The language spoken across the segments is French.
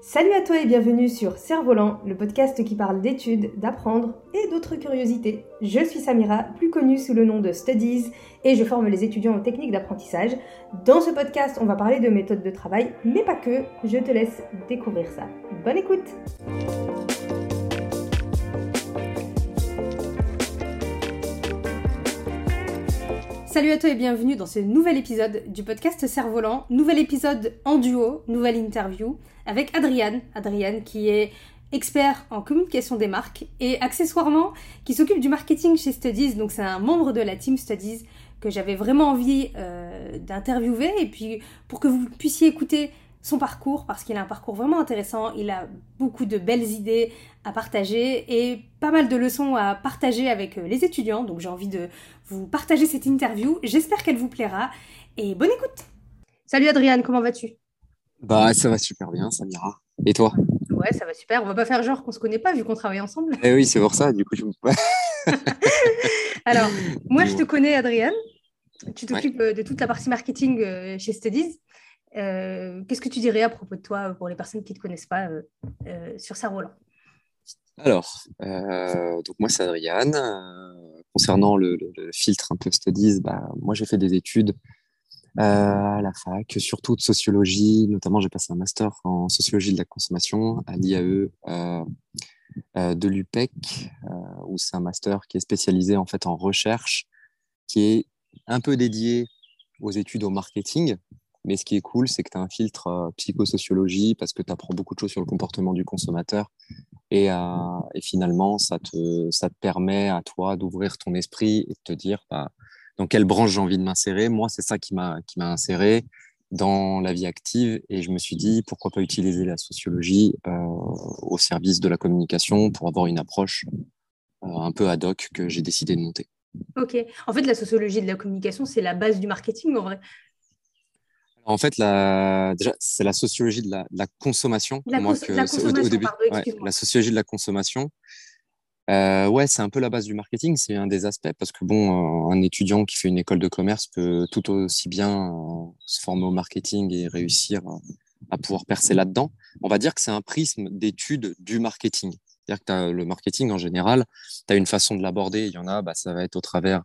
Salut à toi et bienvenue sur Cerf-Volant, le podcast qui parle d'études, d'apprendre et d'autres curiosités. Je suis Samira, plus connue sous le nom de Studies, et je forme les étudiants aux techniques d'apprentissage. Dans ce podcast, on va parler de méthodes de travail, mais pas que. Je te laisse découvrir ça. Bonne écoute! Salut à toi et bienvenue dans ce nouvel épisode du podcast Cerf-Volant. Nouvel épisode en duo, nouvelle interview avec Adriane. Adriane qui est expert en communication des marques et accessoirement qui s'occupe du marketing chez Studies. Donc c'est un membre de la team Studies que j'avais vraiment envie euh, d'interviewer et puis pour que vous puissiez écouter son parcours parce qu'il a un parcours vraiment intéressant, il a beaucoup de belles idées à partager et pas mal de leçons à partager avec euh, les étudiants. Donc j'ai envie de vous partager cette interview. J'espère qu'elle vous plaira et bonne écoute. Salut Adriane, comment vas-tu? Bah ça va super bien, Samira. Et toi? Ouais, ça va super. On va pas faire genre qu'on se connaît pas vu qu'on travaille ensemble. Eh oui, c'est pour ça. Du coup, je... Alors, moi je te connais Adriane. Tu t'occupes euh, de toute la partie marketing euh, chez Studies. Euh, qu'est-ce que tu dirais à propos de toi pour les personnes qui ne te connaissent pas euh, euh, sur Saint-Roland Alors, donc moi c'est Adriane. concernant le, filtre un peu studies, moi j'ai fait des études à la fac, surtout de sociologie. Notamment, j'ai passé un master en sociologie de la consommation à l'IAE de l'UPEC, où c'est un master qui est spécialisé en fait en recherche, qui est un peu dédié aux études au marketing, mais ce qui est cool, c'est que tu as un filtre euh, psychosociologie parce que tu apprends beaucoup de choses sur le comportement du consommateur. Et, euh, et finalement, ça te, ça te permet à toi d'ouvrir ton esprit et de te dire bah, dans quelle branche j'ai envie de m'insérer. Moi, c'est ça qui m'a inséré dans la vie active et je me suis dit pourquoi pas utiliser la sociologie euh, au service de la communication pour avoir une approche un peu ad hoc que j'ai décidé de monter. Ok. En fait, la sociologie de la communication, c'est la base du marketing en vrai. En fait, la... déjà, c'est la sociologie de la, de la consommation. La, moi, que la consommation, au, début, pardon, ouais, la sociologie de la consommation. Euh, ouais, c'est un peu la base du marketing, c'est un des aspects parce que bon, un étudiant qui fait une école de commerce peut tout aussi bien euh, se former au marketing et réussir à, à pouvoir percer là-dedans. On va dire que c'est un prisme d'étude du marketing. C'est-à-dire que as le marketing en général, tu as une façon de l'aborder. Il y en a, bah, ça va être au travers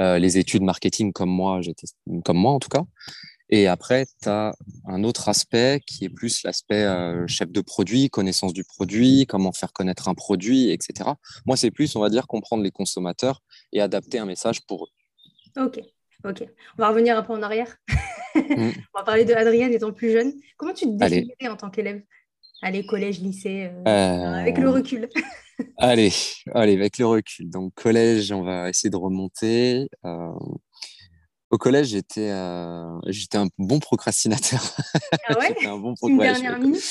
euh, les études marketing comme moi, j'étais comme moi en tout cas. Et après, tu as un autre aspect qui est plus l'aspect euh, chef de produit, connaissance du produit, comment faire connaître un produit, etc. Moi, c'est plus, on va dire, comprendre les consommateurs et adapter un message pour eux. Ok, ok. On va revenir un peu en arrière. mm. On va parler de Adrienne étant plus jeune. Comment tu te définirais en tant qu'élève? Allez, collège, lycée, euh, euh... avec le recul. allez, allez, avec le recul. Donc, collège, on va essayer de remonter. Au collège, j'étais euh, j'étais un bon procrastinateur. Ah ouais? Un bon Team dernière minute?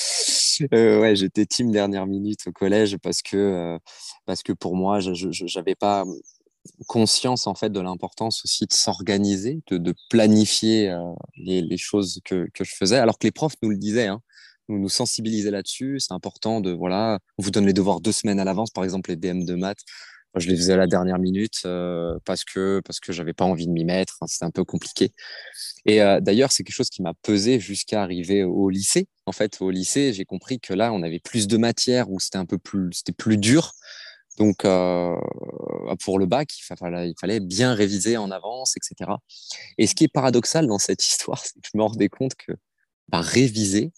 Euh, Ouais, j'étais team dernière minute au collège parce que, euh, parce que pour moi, je n'avais pas conscience en fait de l'importance aussi de s'organiser, de, de, planifier euh, les, les, choses que, que, je faisais, alors que les profs nous le disaient. Hein, nous nous sensibilisaient là-dessus. C'est important de voilà, on vous donne les devoirs deux semaines à l'avance, par exemple les DM de maths je les faisais à la dernière minute euh, parce que parce que j'avais pas envie de m'y mettre. Hein, c'était un peu compliqué. Et euh, d'ailleurs, c'est quelque chose qui m'a pesé jusqu'à arriver au lycée. En fait, au lycée, j'ai compris que là, on avait plus de matières où c'était un peu plus c'était plus dur. Donc euh, pour le bac, il fallait, bien réviser en avance, etc. Et ce qui est paradoxal dans cette histoire, c'est que je me rendais compte que bah, réviser,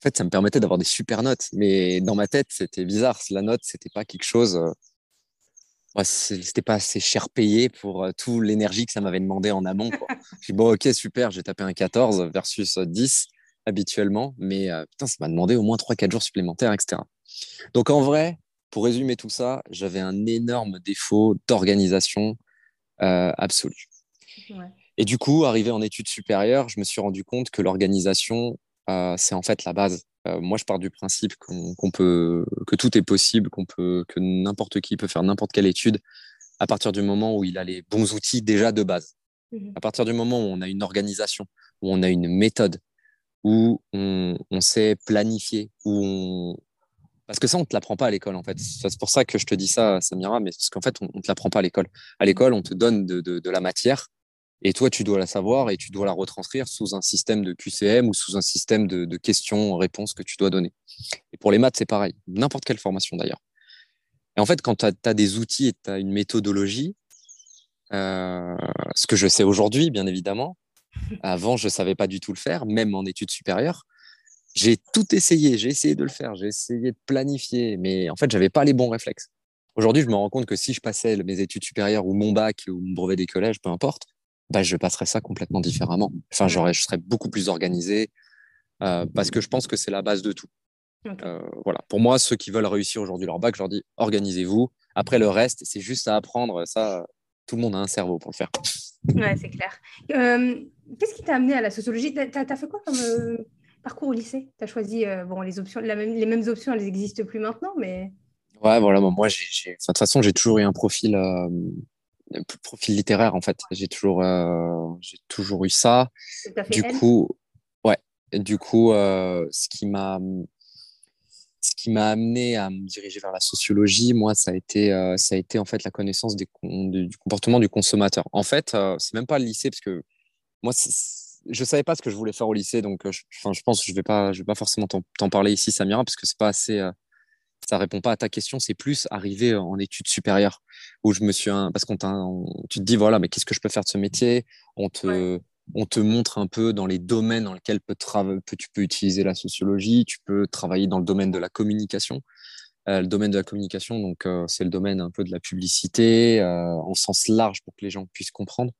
en fait, ça me permettait d'avoir des super notes. Mais dans ma tête, c'était bizarre. La note, c'était pas quelque chose ouais, c'était pas assez cher payé pour euh, toute l'énergie que ça m'avait demandé en amont. J'ai dit, bon, ok, super, j'ai tapé un 14 versus 10 habituellement, mais euh, putain, ça m'a demandé au moins 3-4 jours supplémentaires, etc. Donc en vrai, pour résumer tout ça, j'avais un énorme défaut d'organisation euh, absolue. Ouais. Et du coup, arrivé en études supérieures, je me suis rendu compte que l'organisation, euh, c'est en fait la base. Euh, moi, je pars du principe qu'on qu peut, que tout est possible, qu'on peut, que n'importe qui peut faire n'importe quelle étude à partir du moment où il a les bons outils déjà de base. Mmh. À partir du moment où on a une organisation, où on a une méthode, où on, on sait planifier, où on... Parce que ça, on ne te l'apprend pas à l'école, en fait. C'est pour ça que je te dis ça, Samira, mais parce qu'en fait, on ne te l'apprend pas à l'école. À l'école, on te donne de, de, de, la matière, Et toi, tu dois la savoir et tu dois la retranscrire sous un système de QCM ou sous un système de, questions-réponses que tu dois donner. Et pour les maths, c'est pareil. N'importe quelle formation d'ailleurs. Et en fait, quand tu as, des outils et tu as une méthodologie, euh, ce que je sais aujourd'hui, bien évidemment, avant, je ne savais pas du tout le faire, même en études supérieures. J'ai tout essayé, j'ai essayé de le faire, j'ai essayé de planifier, mais en fait, je n'avais pas les bons réflexes. Aujourd'hui, je me rends compte que si je passais mes études supérieures ou mon bac ou mon brevet des collèges, peu importe, bah, je passerais ça complètement différemment. Enfin, j'aurais, je serais beaucoup plus organisé euh, parce que je pense que c'est la base de tout. Euh, voilà. Pour moi, ceux qui veulent réussir aujourd'hui leur bac, je leur dis organisez-vous. Après, le reste, c'est juste à apprendre. Ça, tout le monde a un cerveau pour le faire. Ouais, c'est clair. Euh, qu'est-ce qui t'a amené à la sociologie? Tu as, fait quoi comme parcours au lycée? Tu as choisi bon, les, options, les mêmes options, elles n'existent plus maintenant, mais. Ouais, voilà. Moi, j'ai, de toute façon, j'ai toujours eu un profil profil littéraire en fait. J'ai toujours, euh, j'ai toujours eu ça. Du coup, ouais. Du coup, euh, ce qui m'a, ce qui m'a amené à me diriger vers la sociologie, moi, ça a été, euh, ça a été en fait la connaissance des, du comportement du consommateur. En fait, c'est même pas le lycée parce que moi, je savais pas ce que je voulais faire au lycée, donc je, je pense que je vais pas, je vais pas forcément t'en parler ici, Samira, parce que c'est pas assez ça répond pas à ta question, c'est plus arriver en études supérieures où je me suis parce qu'on tu te dis voilà mais qu'est-ce que je peux faire de ce métier? On te on te montre un peu dans les domaines dans lesquels peut tu peux utiliser la sociologie, tu peux travailler dans le domaine de la communication. Euh, le domaine de la communication, donc euh, c'est le domaine un peu de la publicité euh, en sens large pour que les gens puissent comprendre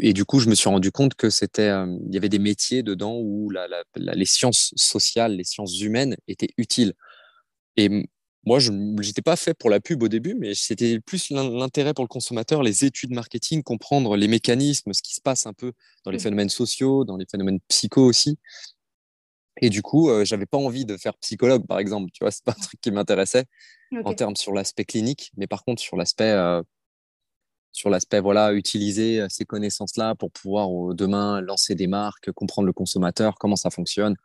et du coup, je me suis rendu compte que c'était, euh, il y avait des métiers dedans où la, les sciences sociales, les sciences humaines étaient utiles. Et moi, je n'étais pas fait pour la pub au début, mais c'était plus l'intérêt pour le consommateur, les études marketing, comprendre les mécanismes, ce qui se passe un peu dans les mmh. phénomènes sociaux, dans les phénomènes psycho aussi. Et du coup, euh, j'avais pas envie de faire psychologue, par exemple. Tu vois, c'est pas un truc qui m'intéressait en termes sur l'aspect clinique, mais par contre sur l'aspect euh, sur l'aspect voilà utiliser euh, ces connaissances là pour pouvoir demain lancer des marques comprendre le consommateur comment ça fonctionne.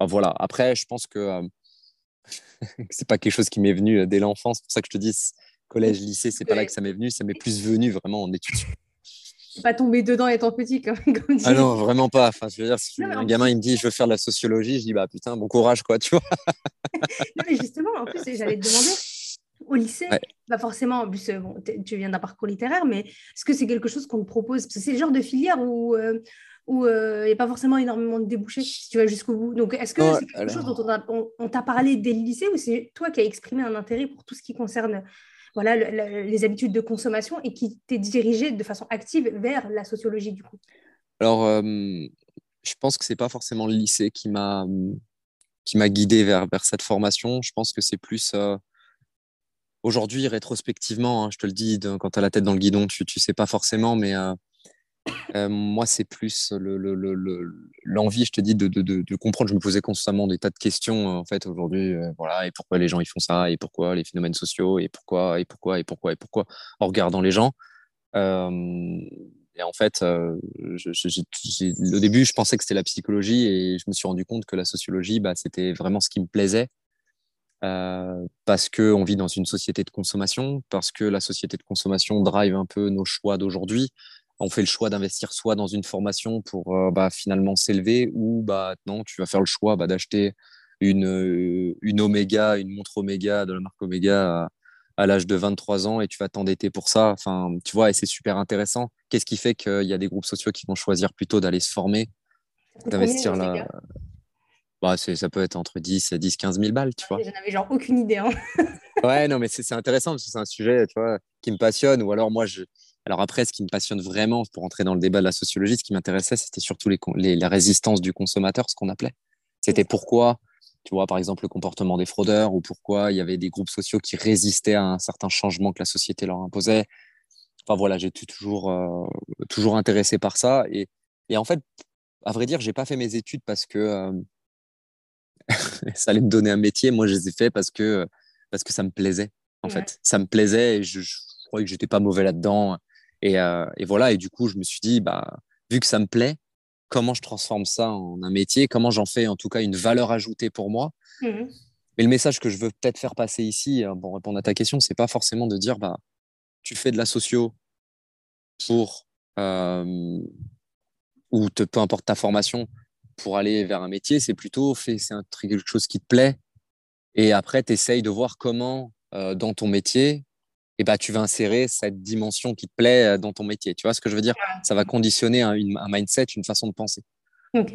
Voilà. Après je pense que euh, c'est pas quelque chose qui m'est venu euh, dès l'enfance. C'est pour ça que je te dis collège lycée c'est pas là que ça m'est venu. Ça m'est plus venu vraiment en études. Pas tomber dedans étant petit comme, ah non vraiment pas. Enfin je veux dire si un gamin il me dit je veux faire de la sociologie je dis bah putain bon courage quoi tu vois. Non mais justement en plus j'allais te demander au lycée, pas forcément, en plus, euh, bon, tu viens d'un parcours littéraire, mais est-ce que c'est quelque chose qu'on te propose? Parce que c'est le genre de filière où euh, où euh, il n'y a pas forcément énormément de débouchés. Si tu vas jusqu'au bout. Donc, est-ce que c'est quelque chose dont on, t'a parlé dès le lycée ou c'est toi qui as exprimé un intérêt pour tout ce qui concerne voilà, les habitudes de consommation et qui t'es dirigé de façon active vers la sociologie du coup? Alors, je pense que c'est pas forcément le lycée qui m'a qui m'a guidé vers, vers cette formation. Je pense que c'est plus Aujourd'hui, rétrospectivement, hein, je te le dis, quand tu as la tête dans le guidon, tu ne sais pas forcément, mais euh, euh, moi, c'est plus l'envie, je te dis, de, comprendre. Je me posais constamment des tas de questions, euh, en fait, aujourd'hui. voilà, et pourquoi les gens ils font ça, et pourquoi les phénomènes sociaux, et pourquoi, et pourquoi, et pourquoi, et pourquoi, en regardant les gens. et en fait, au début, je pensais que c'était la psychologie, et je me suis rendu compte que la sociologie, bah, c'était vraiment ce qui me plaisait. Euh, parce qu'on vit dans une société de consommation, parce que la société de consommation drive un peu nos choix d'aujourd'hui. On fait le choix d'investir soit dans une formation pour euh, bah, finalement s'élever, ou bah, non, tu vas faire le choix bah, d'acheter une, euh, une Omega, une montre Omega de la marque Omega à, l'âge de 23 ans et tu vas t'endetter pour ça. Enfin, tu vois, et c'est super intéressant. Qu'est-ce qui fait qu'il y a des groupes sociaux qui vont choisir plutôt d'aller se former, d'investir là bah, ça peut être entre 10 et 10, 15 000 balles, tu vois. J'en avais genre aucune idée. Hein. ouais, non, mais c'est intéressant parce que c'est un sujet, tu vois, qui me passionne. Ou alors, moi, je. Alors après, ce qui me passionne vraiment, pour entrer dans le débat de la sociologie, ce qui m'intéressait, c'était surtout les, les, la résistance du consommateur, ce qu'on appelait. C'était pourquoi, tu vois, par exemple, le comportement des fraudeurs ou pourquoi il y avait des groupes sociaux qui résistaient à un certain changement que la société leur imposait. Enfin voilà, j'étais toujours, euh, toujours intéressé par ça. Et, et, en fait, à vrai dire, j'ai pas fait mes études parce que euh, ça allait me donner un métier. Moi, je les ai fait parce que, parce que ça me plaisait, en fait. Ça me plaisait et je, je croyais que j'étais pas mauvais là-dedans. Et, euh, et, voilà, et du coup, je me suis dit, bah, vu que ça me plaît, comment je transforme ça en un métier? Comment j'en fais en tout cas une valeur ajoutée pour moi? Mmh Mais le message que je veux peut-être faire passer ici, euh, pour répondre à ta question, c'est pas forcément de dire, bah, tu fais de la socio, pour, ou te, peu importe ta formation, pour aller vers un métier, c'est plutôt fait, c'est quelque chose qui te plaît. Et après, tu essayes de voir comment, dans ton métier, eh ben, tu vas insérer cette dimension qui te plaît dans ton métier. Tu vois ce que je veux dire? Ça va conditionner un, un mindset, une façon de penser. Ok.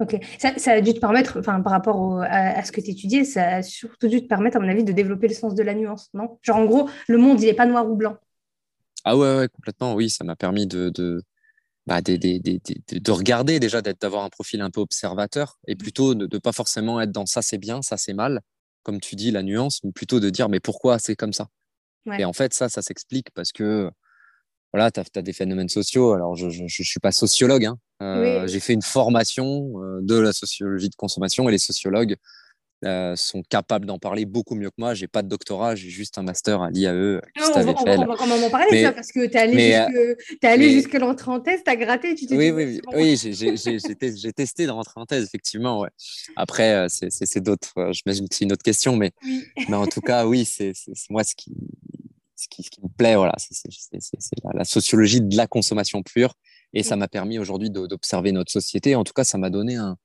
Ok. Ça, ça, a dû te permettre, enfin, par rapport à, ce que tu étudiais, ça a surtout dû te permettre, à mon avis, de développer le sens de la nuance, non? Genre, en gros, le monde, il n'est pas noir ou blanc. Ah ouais, ouais complètement, oui. Ça m'a permis de, de, bah, de, de, regarder déjà, d'avoir un profil un peu observateur et plutôt de ne pas forcément être dans ça c'est bien, ça c'est mal, comme tu dis, la nuance, mais plutôt de dire mais pourquoi c'est comme ça? Et en fait, ça, ça s'explique parce que voilà, tu as, des phénomènes sociaux. Alors, je ne suis pas sociologue. Hein. Euh, j'ai fait une formation euh, de la sociologie de consommation et les sociologues euh, sont capables d'en parler beaucoup mieux que moi. J'ai pas de doctorat, j'ai juste un master à l'IAE. Non, on, va, on, va, quand même en parler, ça, parce que tu es allé jusqu'à jusque l'entrée en thèse, tu as gratté, tu Oui, oui, oui, j'ai testé de rentrer en thèse, effectivement. Ouais. Après, c'est d'autres, j'imagine que c'est une autre question, mais, mais en tout cas, oui, c'est moi ce qui, ce qui, ce qui me plaît, voilà, c'est la, sociologie de la consommation pure. Et ça m'a permis aujourd'hui d'observer notre société. En tout cas, ça m'a donné un.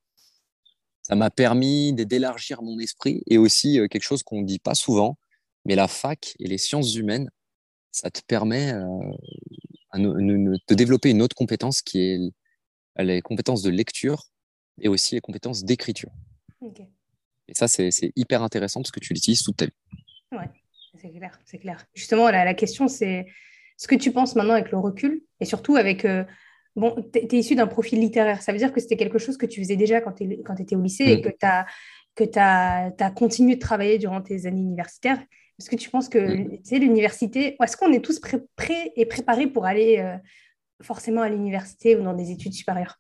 Ça m'a permis d'élargir mon esprit et aussi euh, quelque chose qu'on ne dit pas souvent, mais la fac et les sciences humaines, ça te permet de développer une autre compétence qui est les compétences de lecture et aussi les compétences d'écriture. Et ça, c'est hyper intéressant parce que tu l'utilises toute ta vie. Ouais c'est clair, c'est clair. Justement, la, question, c'est ce que tu penses maintenant avec le recul et surtout avec. Euh, bon, tu es, issu d'un profil littéraire. Ça veut dire que c'était quelque chose que tu faisais déjà quand tu étais au lycée et mm. que tu as, que as, as, continué de travailler durant tes années universitaires. Est-ce que tu penses que mm. l'université, est-ce qu'on est tous prêts et préparés pour aller euh, forcément à l'université ou dans des études supérieures?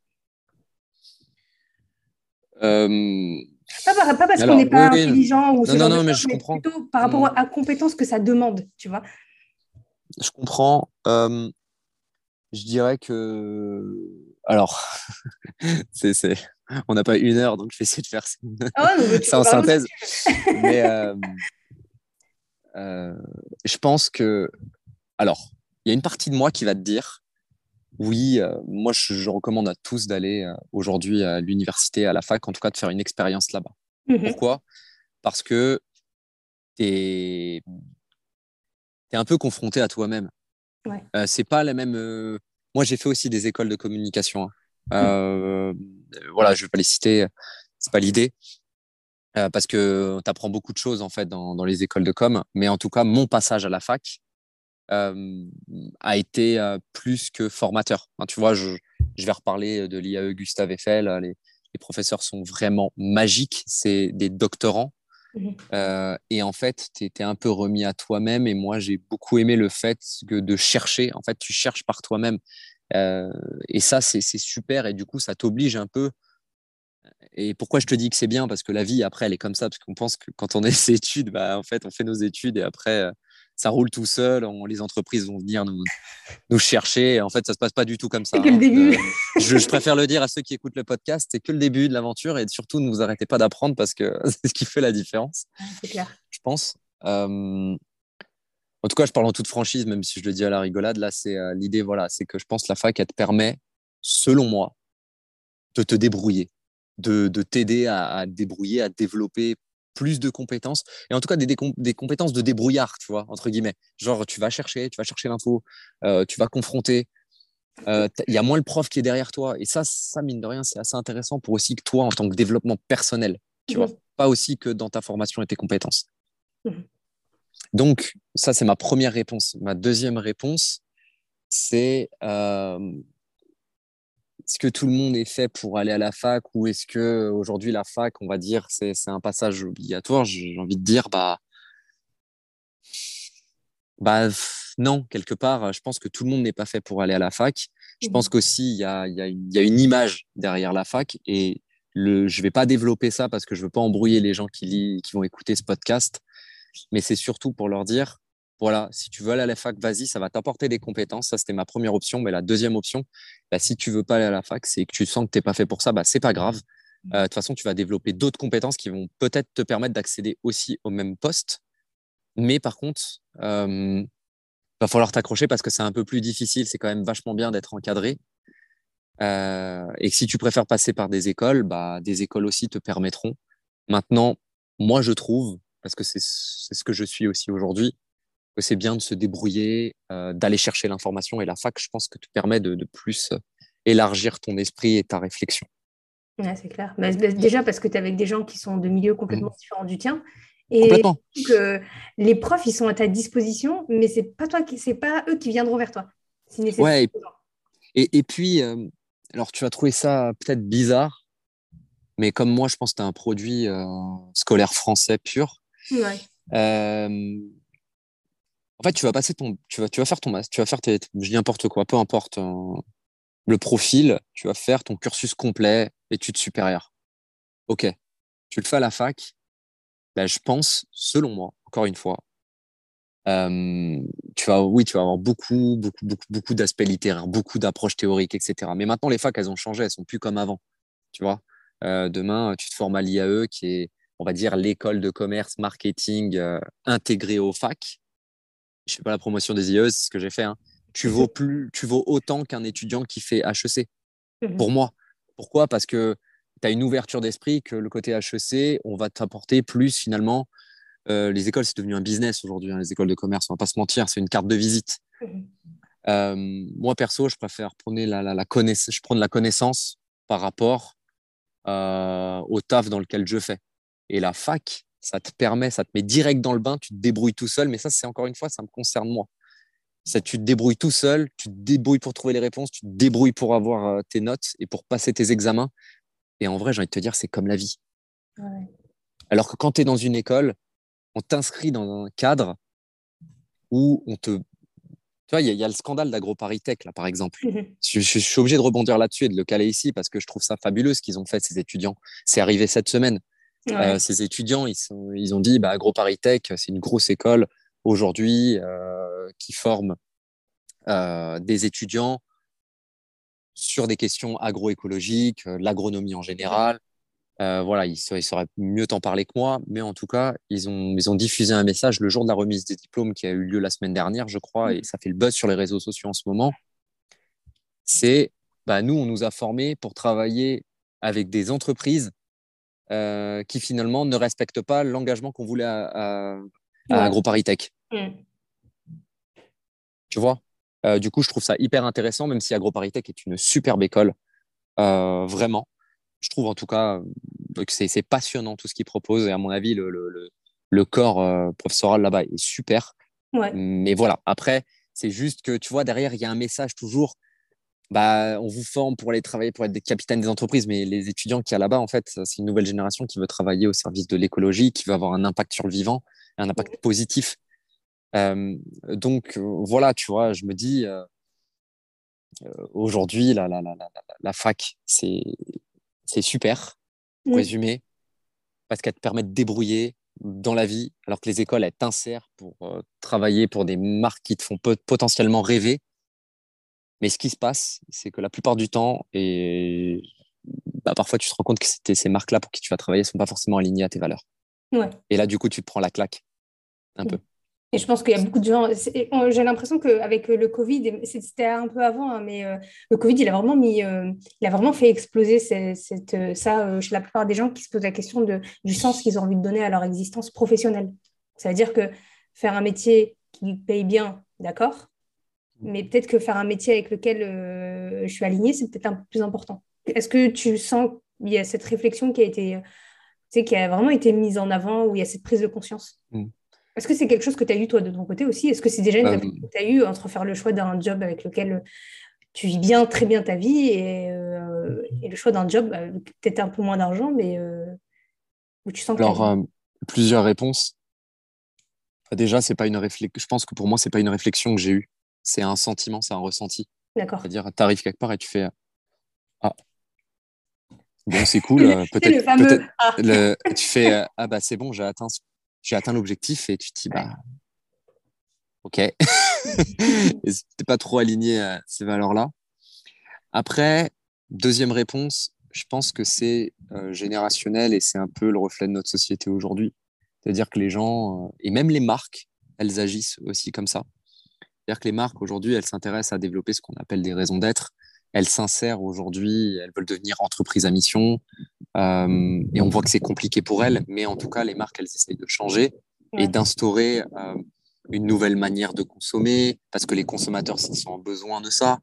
Euh, pas, parce qu'on n'est pas intelligent ou ce non, non, mais je comprends. plutôt par rapport mm. à compétences que ça demande, tu vois? Je comprends. Euh, je dirais que. Alors, c'est, on n'a pas une heure, donc je vais essayer de faire ça, oh, en synthèse. mais euh, euh, je pense que. Alors, il y a une partie de moi qui va te dire oui, euh, moi je, recommande à tous d'aller euh, aujourd'hui à l'université, à la fac, en tout cas de faire une expérience là-bas. Mmh Pourquoi? Parce que tu es, un peu confronté à toi-même. Ouais. Euh, c'est pas la même. Moi j'ai fait aussi des écoles de communication. Hein. Mmh. Voilà, je vais pas les citer, c'est pas l'idée. parce que tu apprends beaucoup de choses en fait dans, dans, les écoles de com, mais en tout cas, mon passage à la fac, a été plus que formateur. tu vois, je, vais reparler de l'IAE Gustave Eiffel. Les, les, professeurs sont vraiment magiques. C'est des doctorants. Mmh et en fait, tu étais un peu remis à toi-même. Et moi, j'ai beaucoup aimé le fait que de chercher. En fait, tu cherches par toi-même. et ça, c'est super. Et du coup, ça t'oblige un peu. Et pourquoi je te dis que c'est bien? Parce que la vie, après, elle est comme ça. Parce qu'on pense que quand on est ses études, bah, en fait, on fait nos études et après, ça roule tout seul, les entreprises vont venir nous, nous chercher. En fait, ça se passe pas du tout comme ça. C'est que le hein. début. Euh, je, préfère le dire à ceux qui écoutent le podcast, c'est que le début de l'aventure et surtout ne vous arrêtez pas d'apprendre parce que c'est ce qui fait la différence. C'est clair. Je pense. Euh, en tout cas, je parle en toute franchise, même si je le dis à la rigolade. Là, c'est euh, l'idée, voilà, c'est que je pense que la fac, elle te permet, selon moi, de te débrouiller, de, de t'aider à, à, débrouiller, à développer plus de compétences et en tout cas des, des, compétences de débrouillard, tu vois, entre guillemets. Genre, tu vas chercher, tu vas chercher l'info, euh, tu vas confronter. Euh, il y a moins le prof qui est derrière toi. Et ça, ça mine de rien, c'est assez intéressant pour aussi que toi, en tant que développement personnel, tu vois, mmh. pas aussi que dans ta formation et tes compétences. Mmh. Donc, ça, c'est ma première réponse. Ma deuxième réponse, c'est euh, est-ce que tout le monde est fait pour aller à la fac ou est-ce que aujourd'hui la fac, on va dire, c'est un passage obligatoire? J'ai envie de dire, bah, bah non, quelque part, je pense que tout le monde n'est pas fait pour aller à la fac. Je pense mmh. qu'aussi, il y a, y, a, y a, une image derrière la fac et le, je ne vais pas développer ça parce que je ne veux pas embrouiller les gens qui, qui vont écouter ce podcast, mais c'est surtout pour leur dire, voilà, si tu veux aller à la fac, vas-y, ça va t'apporter des compétences. Ça, c'était ma première option. Mais la deuxième option, bah, si tu veux pas aller à la fac, c'est que tu sens que tu n'es pas fait pour ça, bah, c'est pas grave. Mmh. Euh, de toute façon, tu vas développer d'autres compétences qui vont peut-être te permettre d'accéder aussi au même poste. Mais par contre, euh, va falloir t'accrocher parce que c'est un peu plus difficile. C'est quand même vachement bien d'être encadré. Euh, et si tu préfères passer par des écoles, bah, des écoles aussi te permettront. Maintenant, moi, je trouve, parce que c'est ce que je suis aussi aujourd'hui, que c'est bien de se débrouiller, euh, d'aller chercher l'information. Et la fac, je pense que te permet de, de plus élargir ton esprit et ta réflexion. Ouais, c'est clair. Bah, déjà parce que tu es avec des gens qui sont de milieux complètement mmh. différents du tien. Et que les profs, ils sont à ta disposition, mais c'est pas toi qui, c'est pas eux qui viendront vers toi. Si ouais, et, et, puis, euh, alors tu vas trouver ça peut-être bizarre, mais comme moi, je pense que tu as un produit euh, scolaire français pur. Ouais. Euh, en fait, tu vas passer ton, tu vas, tu vas faire ton master, tu vas faire tes, je dis n'importe quoi, peu importe le profil, tu vas faire ton cursus complet, études supérieures. Ok, tu le fais à la fac. Ben, je pense, selon moi, encore une fois, euh, tu vas, oui, tu vas avoir beaucoup, beaucoup, beaucoup, beaucoup d'aspects littéraires, beaucoup d'approches théoriques, etc. Mais maintenant, les facs, elles ont changé, elles sont plus comme avant. Tu vois, euh, demain, tu te formes à l'IAE, qui est, on va dire, l'école de commerce, marketing euh, intégrée aux facs. Je fais pas la promotion des IAE, c'est ce que j'ai fait. Hein tu vaux plus, tu vaux autant qu'un étudiant qui fait HEC. Pour moi. Pourquoi? Parce que tu as une ouverture d'esprit que le côté HEC, on va t'apporter plus finalement. Euh, les écoles, c'est devenu un business aujourd'hui, hein, les écoles de commerce, on va pas se mentir, c'est une carte de visite. Euh, moi, perso, je préfère prendre la, la, la je prends de la connaissance par rapport euh, au taf dans lequel je fais. Et la fac, ça te permet, ça te met direct dans le bain, tu te débrouilles tout seul, mais ça, c'est encore une fois, ça me concerne moi. Ça, tu te débrouilles tout seul, tu te débrouilles pour trouver les réponses, tu te débrouilles pour avoir euh, tes notes et pour passer tes examens. Et en vrai, j'ai envie de te dire, c'est comme la vie. Alors que quand tu es dans une école, on t'inscrit dans un cadre où on te. Tu vois, il y, a le scandale d'AgroParisTech, là, par exemple. Je, suis obligé de rebondir là-dessus et de le caler ici parce que je trouve ça fabuleux ce qu'ils ont fait, ces étudiants. C'est arrivé cette semaine. Euh, ces étudiants, ils, sont, ils ont dit bah, AgroParisTech, c'est une grosse école aujourd'hui euh, qui forment euh, des étudiants sur des questions agroécologiques, l'agronomie en général. voilà, ils, sauraient mieux t'en parler que moi, mais en tout cas, ils ont, ils ont diffusé un message le jour de la remise des diplômes qui a eu lieu la semaine dernière, je crois, et ça fait le buzz sur les réseaux sociaux en ce moment. C'est, bah, nous, on nous a formés pour travailler avec des entreprises qui finalement ne respectent pas l'engagement qu'on voulait à, à AgroParisTech. Mm. Tu vois? Euh, Du coup, je trouve ça hyper intéressant, même si AgroParisTech est une superbe école. Euh, vraiment. Je trouve en tout cas euh, que c'est passionnant tout ce qu'ils proposent. Et à mon avis, le, le, le corps professoral là-bas est super. Mais voilà, après, c'est juste que tu vois, derrière, il y a un message toujours. Bah, on vous forme pour aller travailler, pour être des capitaines des entreprises, mais les étudiants qui y a là-bas, en fait, c'est une nouvelle génération qui veut travailler au service de l'écologie, qui veut avoir un impact sur le vivant un impact positif. Euh, donc voilà, tu vois, je me dis euh, euh, aujourd'hui la, la, la, la, fac, c'est super, pour résumer, parce qu'elle te permet de débrouiller dans la vie, alors que les écoles, elles t'insèrent pour travailler pour des marques qui te font potentiellement rêver. Mais ce qui se passe, c'est que la plupart du temps, et bah, parfois tu te rends compte que ces marques-là pour qui tu vas travailler ne sont pas forcément alignées à tes valeurs. Et là, du coup, tu te prends la claque un peu. Et je pense qu'il y a beaucoup de gens. J'ai l'impression qu'avec le Covid, c'était un peu avant, hein, mais euh, le Covid, il a vraiment mis, euh, il a vraiment fait exploser cette, euh, ça chez la plupart des gens qui se posent la question de, du sens qu'ils ont envie de donner à leur existence professionnelle. Ça veut dire que faire un métier qui paye bien, d'accord, mais peut-être que faire un métier avec lequel je suis alignée, c'est peut-être un peu plus important. Est-ce que tu sens qu'il y a cette réflexion qui a été qui a vraiment été mise en avant, où il y a cette prise de conscience? Mm. Est-ce que c'est quelque chose que tu as eu toi de ton côté aussi? Est-ce que c'est déjà une euh, réflexion que tu as eu entre faire le choix d'un job avec lequel tu vis bien, très bien ta vie et, euh, le choix d'un job, euh, peut-être un peu moins d'argent, mais où tu sens que Alors, plusieurs réponses. Déjà, c'est pas une réflexion. Je pense que pour moi, c'est pas une réflexion que j'ai eue. C'est un sentiment, c'est un ressenti. D'accord. C'est-à-dire, tu arrives quelque part et tu fais Ah, Bon, c'est cool. Euh, peut-être, peut tu fais euh, ah bah c'est bon, j'ai atteint, j'ai atteint l'objectif et tu te dis bah ok, t'es pas trop aligné à ces valeurs-là. Après, deuxième réponse, je pense que c'est euh, générationnel et c'est un peu le reflet de notre société aujourd'hui. C'est-à-dire que les gens et même les marques, elles agissent aussi comme ça. C'est-à-dire que les marques aujourd'hui, elles s'intéressent à développer ce qu'on appelle des raisons d'être. Elles s'insèrent aujourd'hui, elles veulent devenir entreprises à mission. Euh, et on voit que c'est compliqué pour elles, mais en tout cas, les marques, elles essayent de changer et d'instaurer euh, une nouvelle manière de consommer, parce que les consommateurs sont en besoin de ça.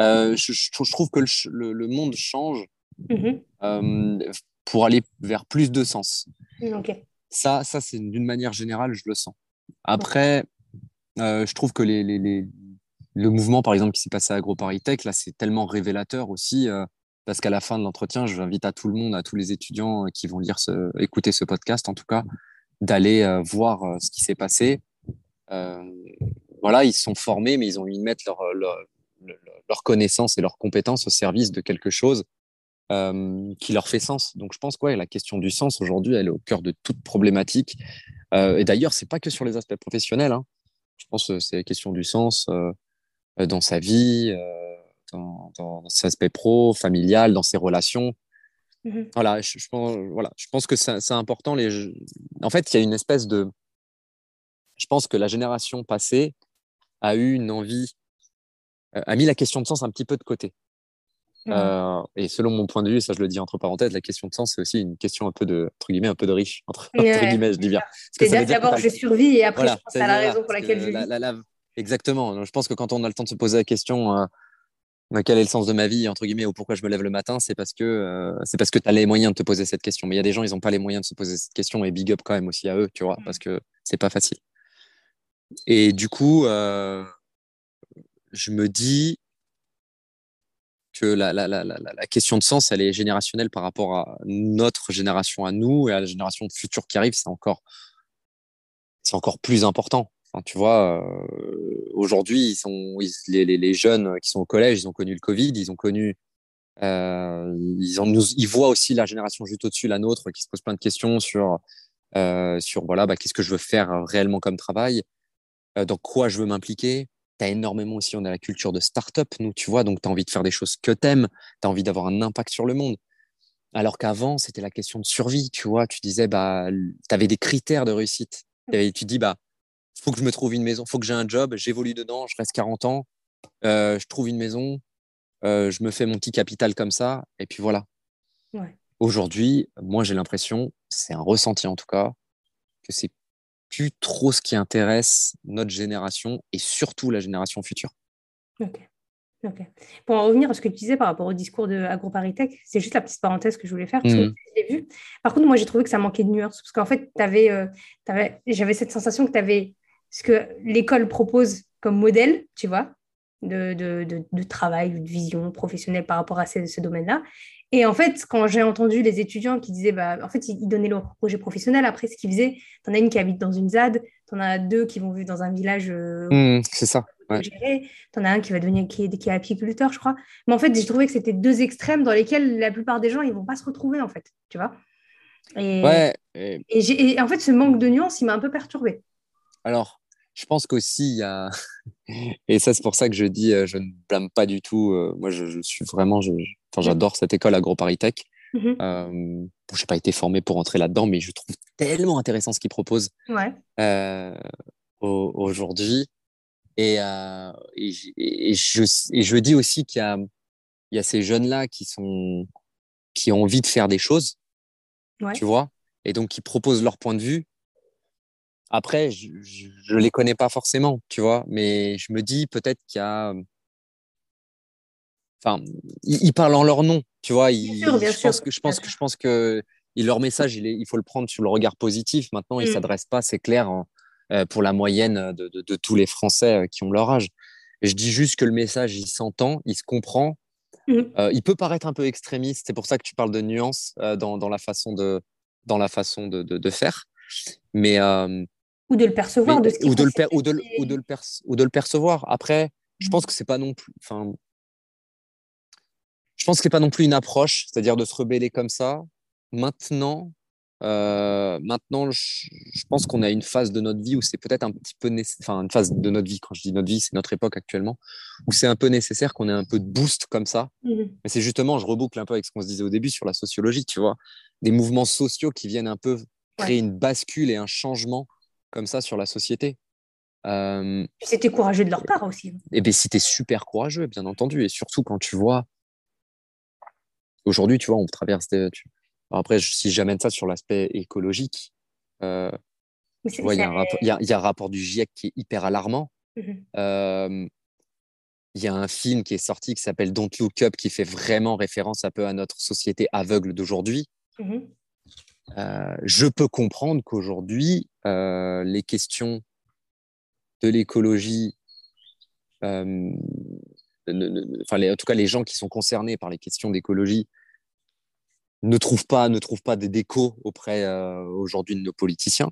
Euh, je, je, trouve que le, le, monde change mm-hmm. pour aller vers plus de sens. Ça, ça c'est d'une manière générale, je le sens. Après, euh, je trouve que le mouvement, par exemple, qui s'est passé à AgroParisTech, là, c'est tellement révélateur aussi, parce qu'à la fin de l'entretien, j'invite à tout le monde, à tous les étudiants qui vont lire écouter ce podcast, en tout cas, d'aller voir ce qui s'est passé euh, voilà, ils sont formés, mais ils ont de mettre leur, leur, leur connaissance et leurs compétences au service de quelque chose euh, qui leur fait sens. Donc je pense que la question du sens aujourd'hui, elle est au cœur de toute problématique. Euh, et d'ailleurs, c'est pas que sur les aspects professionnels. Hein. Je pense que c'est la question du sens dans sa vie, dans, dans, ses aspects pro, familial, dans ses relations. Mmh voilà, je, pense, voilà, je pense que c'est important. Les... En fait, il y a une espèce de, je pense que la génération passée a eu une envie, euh, a mis la question de sens un petit peu de côté. Mmh. Euh, et selon mon point de vue, ça je le dis entre parenthèses, la question de sens c'est aussi une question un peu de entre guillemets un peu de riche entre, guillemets, je dis bien. D'abord je survis et après je pense à la raison pour laquelle je vis. exactement. Je pense que quand on a le temps de se poser la question euh, quel est le sens de ma vie entre guillemets ou pourquoi je me lève le matin, c'est parce que c'est parce que tu as les moyens de te poser cette question. Mais il y a des gens ils n'ont pas les moyens de se poser cette question et big up quand même aussi à eux, tu vois, mmh. parce que c'est pas facile. Et du coup, euh, je me dis que la, question de sens, elle est générationnelle par rapport à notre génération à nous et à la génération future qui arrive. C'est encore, c'est encore plus important. Tu vois, euh, aujourd'hui, ils sont, les, jeunes qui sont au collège, ils ont connu le Covid, ils ont connu, euh, ils, voient aussi la génération juste au-dessus, la nôtre, qui se pose plein de questions sur, euh, sur voilà, bah, qu'est-ce que je veux faire réellement comme travail. Dans quoi je veux m'impliquer. Tu as énormément aussi, on a la culture de start-up, nous, tu vois, donc tu as envie de faire des choses que tu aimes, tu as envie d'avoir un impact sur le monde. Alors qu'avant, c'était la question de survie, tu vois, tu disais, bah, tu avais des critères de réussite. Et tu dis, bah, faut que je me trouve une maison, faut que j'ai un job, j'évolue dedans, je reste 40 ans, euh, je trouve une maison, euh, je me fais mon petit capital comme ça, et puis voilà. Aujourd'hui, moi j'ai l'impression, c'est un ressenti en tout cas, que c'est plus trop ce qui intéresse notre génération et surtout la génération future. Ok. ok. Pour en revenir à ce que tu disais par rapport au discours de AgroParisTech, c'est juste la petite parenthèse que je voulais faire, parce que mmh. je vu. Par contre, moi, j'ai trouvé que ça manquait de nuances, parce qu'en fait, euh, j'avais cette sensation que tu avais ce que l'école propose comme modèle, tu vois, de, de, de, travail, de vision professionnelle par rapport à ce, ce domaine-là. Et en fait, quand j'ai entendu les étudiants qui disaient, bah, en fait, ils donnaient leur projet professionnel, après, ce qu'ils faisaient, t'en as une qui habite dans une ZAD, t'en as deux qui vont vivre dans un village. Euh, mmh, c'est ça. Ouais. T'en as un qui va devenir, qui est, qui est apiculteur, je crois. Mais en fait, j'ai trouvé que c'était deux extrêmes dans lesquels la plupart des gens, ils vont pas se retrouver, en fait, tu vois. Et, ouais. Et, et en fait, ce manque de nuance, il m'a un peu perturbé. Alors, je pense qu'aussi, il y a. Et ça, c'est pour ça que je dis, euh, je ne blâme pas du tout. Euh, moi, je, suis vraiment. J'adore cette école AgroParisTech. Mmh euh, je n'ai pas été formé pour entrer là-dedans, mais je trouve tellement intéressant ce qu'ils proposent aujourd'hui. Et, et, je, et, je, dis aussi qu'il y y a ces jeunes-là qui, sont, qui ont envie de faire des choses, tu vois, et donc qui proposent leur point de vue après, je ne les connais pas forcément, tu vois, mais je me dis peut-être qu'il y a. Enfin, ils, parlent en leur nom, tu vois. Ils, bien sûr, bien je, Pense que, je, pense que, je pense que leur message, il, est, il faut le prendre sur le regard positif. Maintenant, ils ne mmh. s'adressent pas, c'est clair, euh, pour la moyenne de, de, de, tous les Français euh, qui ont leur âge. je dis juste que le message, il s'entend, il se comprend. Mmh. Euh, il peut paraître un peu extrémiste, c'est pour ça que tu parles de nuances dans, dans, la façon de, dans la façon de, de faire. Mais, ou de le percevoir de ce ou, de le ou, de, ou, de le ou de le percevoir. Après je pense mmh. que c'est pas non plus enfin je pense que c'est pas non plus une approche c'est-à-dire de se rebeller comme ça. Maintenant euh, maintenant je, pense qu'on a une phase de notre vie où c'est peut-être un petit peu enfin une phase de notre vie. Quand je dis notre vie c'est notre époque actuellement où c'est un peu nécessaire qu'on ait un peu de boost comme ça. Mmh. mais c'est justement je reboucle un peu avec ce qu'on se disait au début sur la sociologie tu vois. Des mouvements sociaux qui viennent un peu créer une bascule et un changement comme ça sur la société. C'était courageux de leur part aussi. Et bien, c'était super courageux, bien entendu. Et surtout quand tu vois, aujourd'hui, tu vois, on traverse des. après, si j'amène ça sur l'aspect écologique, euh, il y, a un rapport du GIEC qui est hyper alarmant. Mmh il y a un film qui est sorti qui s'appelle Don't Look Up qui fait vraiment référence un peu à notre société aveugle d'aujourd'hui. Mmh euh, je peux comprendre qu'aujourd'hui, euh, les questions de l'écologie, euh, enfin, en tout cas, les gens qui sont concernés par les questions d'écologie ne trouvent pas, ne trouvent pas des décos auprès aujourd'hui de nos politiciens.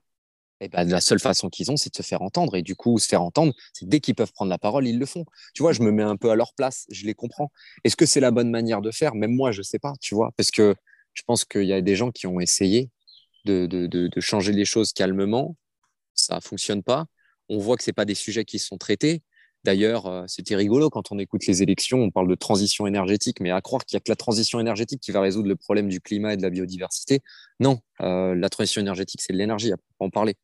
Et ben, la seule façon qu'ils ont, c'est de se faire entendre. Et du coup, se faire entendre, c'est dès qu'ils peuvent prendre la parole, ils le font. Tu vois, je me mets un peu à leur place, je les comprends. Est-ce que c'est la bonne manière de faire? Même moi, je ne sais pas, tu vois, parce que je pense qu'il y a des gens qui ont essayé de, de, de, changer les choses calmement. Ça ne fonctionne pas. On voit que ce pas des sujets qui sont traités. D'ailleurs, euh, c'était rigolo quand on écoute les élections, on parle de transition énergétique, mais à croire qu'il n'y a que la transition énergétique qui va résoudre le problème du climat et de la biodiversité. Non, euh, la transition énergétique, c'est de l'énergie, à en parler.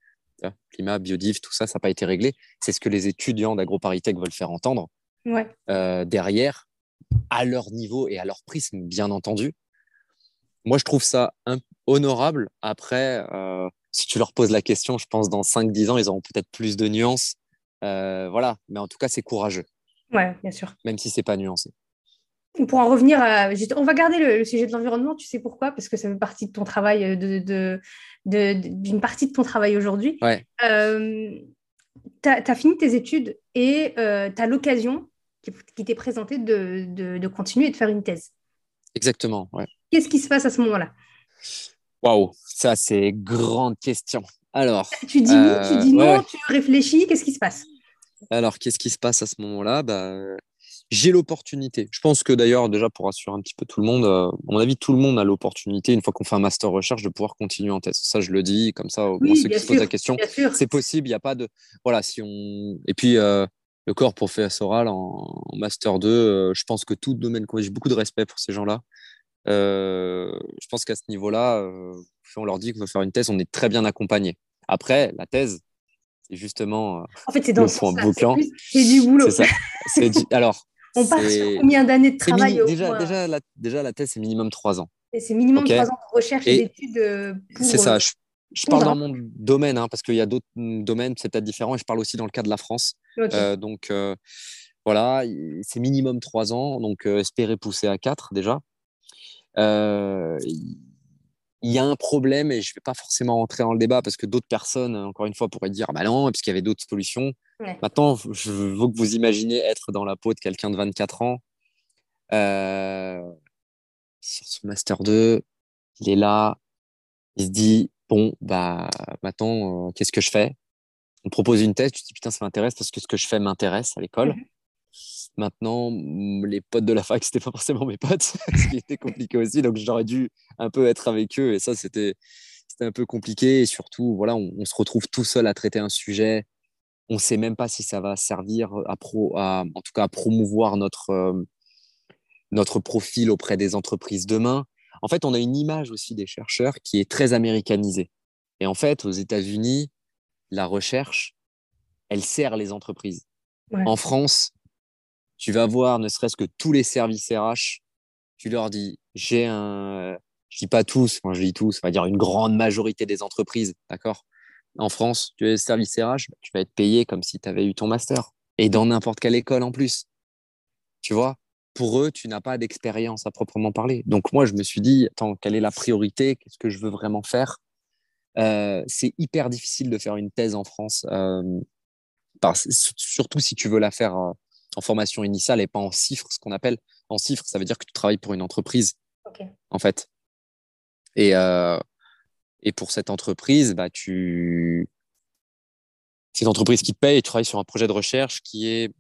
Climat, biodiv, tout ça, ça n'a pas été réglé. C'est ce que les étudiants d'AgroParisTech veulent faire entendre. Euh, derrière, à leur niveau et à leur prisme, bien entendu. Moi, je trouve ça honorable. Après, euh, si tu leur poses la question, je pense dans 5-10 ans, ils auront peut-être plus de nuances. Euh, voilà, mais en tout cas, c'est courageux. Ouais, bien sûr. Même si c'est pas nuancé. Pour en revenir à. On va garder le, sujet de l'environnement, tu sais pourquoi? Parce que ça fait partie de ton travail, d'une de, de, partie de ton travail aujourd'hui. Ouais. Euh, tu as, fini tes études et euh, tu as l'occasion qui, t'est présentée de, continuer et de faire une thèse. Exactement, ouais. Qu'est-ce qui se passe à ce moment-là? Waouh, ça c'est grande question. Alors, tu dis oui, tu dis euh, non, tu réfléchis, qu'est-ce qui se passe? Alors, qu'est-ce qui se passe à ce moment-là? Bah, j'ai l'opportunité. Je pense que d'ailleurs, déjà pour rassurer un petit peu tout le monde, euh, à mon avis, tout le monde a l'opportunité, une fois qu'on fait un master recherche, de pouvoir continuer en thèse. Ça, je le dis, comme ça, au moins ceux qui se posent la question, c'est possible, il n'y a pas de. Voilà, si on. Et puis, euh, le corps professoral en, master 2, euh, je pense que tout domaine, j'ai beaucoup de respect pour ces gens-là. je pense qu'à ce niveau-là, si on leur dit qu'on va faire une thèse, on est très bien accompagné. Après, la thèse, c'est justement en fait, c'est dans le point bouclant. C'est du boulot. C'est ça. Alors, on part sur combien d'années de travail déjà, déjà, la, déjà, la thèse, c'est minimum trois ans. C'est minimum trois ans de recherche et, d'études. Euh, c'est ça. Je, parle dans mon domaine, hein, parce qu'il y a d'autres domaines, c'est peut-être différent, et je parle aussi dans le cas de la France. Euh, donc, euh, voilà, c'est minimum trois ans, donc espérer pousser à quatre déjà. il y a un problème, et je ne vais pas forcément rentrer dans le débat, parce que d'autres personnes, encore une fois, pourraient dire, bah non, puisqu'il y avait d'autres solutions. Maintenant, je veux que vous imaginez être dans la peau de quelqu'un de 24 ans, euh, sur son Master 2, il est là, il se dit, bon, bah, maintenant, euh, qu'est-ce que je fais? On propose une thèse, tu te dis, putain, ça m'intéresse parce que ce que je fais m'intéresse à l'école. Mhm. Maintenant, les potes de la fac, c'était pas forcément mes potes, ce qui était compliqué aussi, donc j'aurais dû un peu être avec eux, et ça, c'était un peu compliqué, et surtout, voilà, on se retrouve tout seul à traiter un sujet on ne sait même pas si ça va servir à, pro, en tout cas à promouvoir notre, euh, notre profil auprès des entreprises demain. En fait, on a une image aussi des chercheurs qui est très américanisée. Et en fait, aux États-Unis, la recherche, elle sert les entreprises. En France, tu vas voir, ne serait-ce que tous les services RH, tu leur dis, j'ai un, je dis pas tous, moi je dis tous, on va dire une grande majorité des entreprises, d'accord? En France, tu es service RH, bah, tu vas être payé comme si tu avais eu ton master. Et dans n'importe quelle école en plus. Tu vois, pour eux, tu n'as pas d'expérience à proprement parler. Donc moi, je me suis dit, attends, quelle est la priorité? Qu'est-ce que je veux vraiment faire? Euh, C'est hyper difficile de faire une thèse en France, euh, surtout si tu veux la faire euh, en formation initiale et pas en chiffres, ce qu'on appelle. En chiffres, ça veut dire que tu travailles pour une entreprise, en fait. Et, et pour cette entreprise, bah, tu... c'est une entreprise qui te paye et tu travailles sur un projet de recherche qui est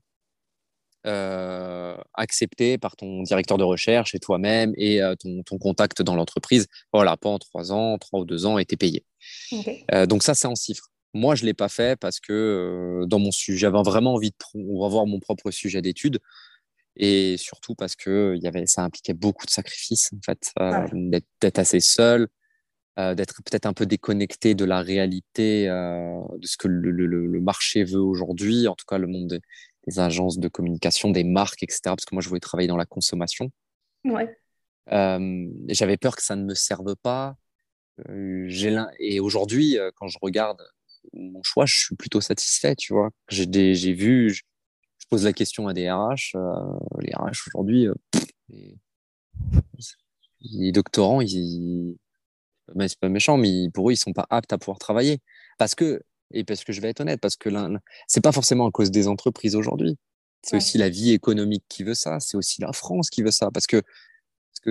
euh, accepté par ton directeur de recherche et toi-même et euh, ton, contact dans l'entreprise. Voilà, pendant trois ans, trois ou deux ans, et tu payé. Euh, donc ça, c'est en chiffres. Moi, je ne l'ai pas fait parce que dans mon sujet, j'avais vraiment envie de avoir mon propre sujet d'étude et surtout parce que y avait, ça impliquait beaucoup de sacrifices, en fait, d'être assez seul, d'être peut-être un peu déconnecté de la réalité de ce que le, le, marché veut aujourd'hui, en tout cas le monde des, agences de communication, des marques, etc. Parce que moi, je voulais travailler dans la consommation. Ouais. J'avais peur que ça ne me serve pas. et aujourd'hui, quand je regarde mon choix, je suis plutôt satisfait, tu vois. J'ai vu, je, pose la question à des RH, les RH aujourd'hui, les doctorants, ils, c'est pas méchant, mais pour eux, ils sont pas aptes à pouvoir travailler. Parce que, et parce que je vais être honnête, parce que c'est pas forcément à cause des entreprises aujourd'hui. C'est aussi la vie économique qui veut ça. C'est aussi la France qui veut ça. Parce que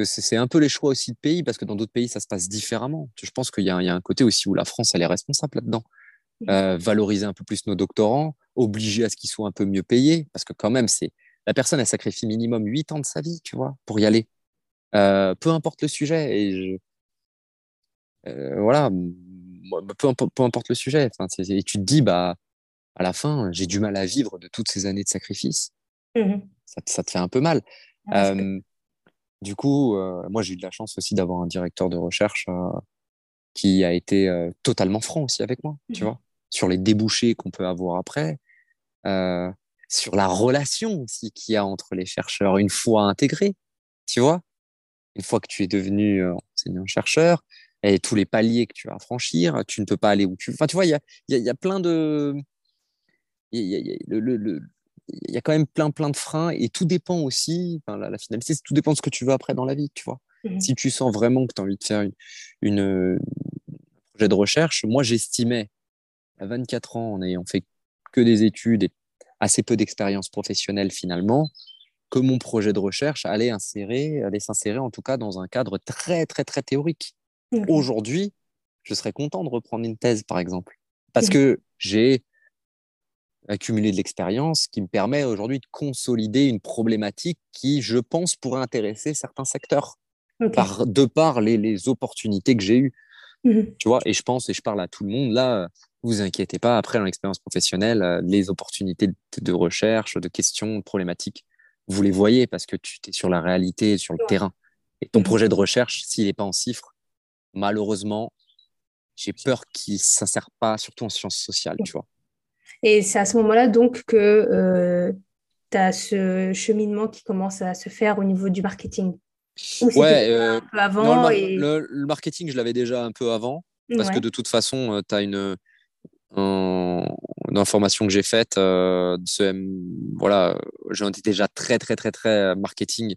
c'est un peu les choix aussi de pays, parce que dans d'autres pays, ça se passe différemment. Je pense qu'il y, y, a un côté aussi où la France, elle est responsable là-dedans. Euh, valoriser un peu plus nos doctorants, obliger à ce qu'ils soient un peu mieux payés, parce que quand même, c'est la personne, elle sacrifie minimum 8 ans de sa vie, tu vois, pour y aller. Euh, peu importe le sujet. Et euh, voilà, peu, importe le sujet. Enfin, et tu te dis, bah, à la fin, j'ai du mal à vivre de toutes ces années de sacrifice. Mmh ça, te fait un peu mal. Euh, du coup, moi, j'ai eu de la chance aussi d'avoir un directeur de recherche qui a été totalement franc aussi avec moi, tu mmh vois, sur les débouchés qu'on peut avoir après, sur la relation aussi qu'il y a entre les chercheurs une fois intégrés, tu vois une fois que tu es devenu euh, enseignant-chercheur, et tous les paliers que tu vas franchir, tu ne peux pas aller où tu veux. Enfin, tu vois, il y a, y, a, y a, plein de. Il y a, y, quand même plein, plein de freins et tout dépend aussi, enfin, la, la finalité, tout dépend de ce que tu veux après dans la vie, tu vois. Mmh si tu sens vraiment que tu as envie de faire une, une, un projet de recherche, moi j'estimais à 24 ans, en ayant fait que des études et assez peu d'expérience professionnelle finalement, que mon projet de recherche allait insérer, allait s'insérer en tout cas dans un cadre très très très théorique. Aujourd'hui, je serais content de reprendre une thèse par exemple, parce que j'ai accumulé de l'expérience qui me permet aujourd'hui de consolider une problématique qui, je pense, pourrait intéresser certains secteurs par, de par les, les opportunités que j'ai eues. Mmh tu vois, et je pense, et je parle à tout le monde, là, vous inquiétez pas, après, dans l'expérience professionnelle, euh, les opportunités de recherche, de questions, de problématiques, vous les voyez parce que tu es sur la réalité, sur le terrain. Et ton mhm. projet de recherche, s'il n'est pas en chiffres, malheureusement, j'ai peur qu'il ne s'insère pas, surtout en sciences sociales, tu vois. Et c'est à ce moment-là, donc, que euh, tu as ce cheminement qui commence à se faire au niveau du marketing. ouais, euh, un peu avant. le, marketing, je l'avais déjà un peu avant, parce que de toute façon, euh, tu as une, d'informations que j'ai faites. Euh, voilà, j'ai été déjà très, très, très, très marketing.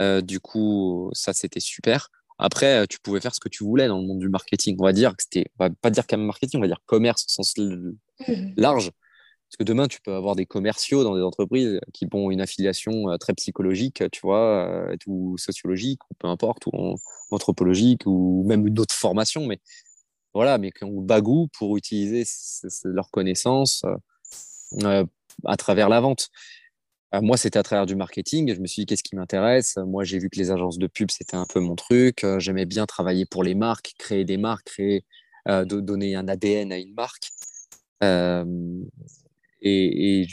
Euh, du coup, ça, c'était super. Après, tu pouvais faire ce que tu voulais dans le monde du marketing. On va dire que c'était, on va pas dire qu'un marketing, on va dire commerce au sens mmh. large. Parce que demain, tu peux avoir des commerciaux dans des entreprises qui ont une affiliation euh, très psychologique, tu vois, ou sociologique, ou peu importe, ou anthropologique, ou même une autre formation. Mais voilà, mais qui ont bagou pour utiliser leurs connaissances euh, euh, à travers la vente. Euh, moi, c'était à travers du marketing. Je me suis dit, qu'est-ce qui m'intéresse? Moi, j'ai vu que les agences de pub, c'était un peu mon truc. J'aimais bien travailler pour les marques, créer des marques, créer, donner un ADN à une marque. Et,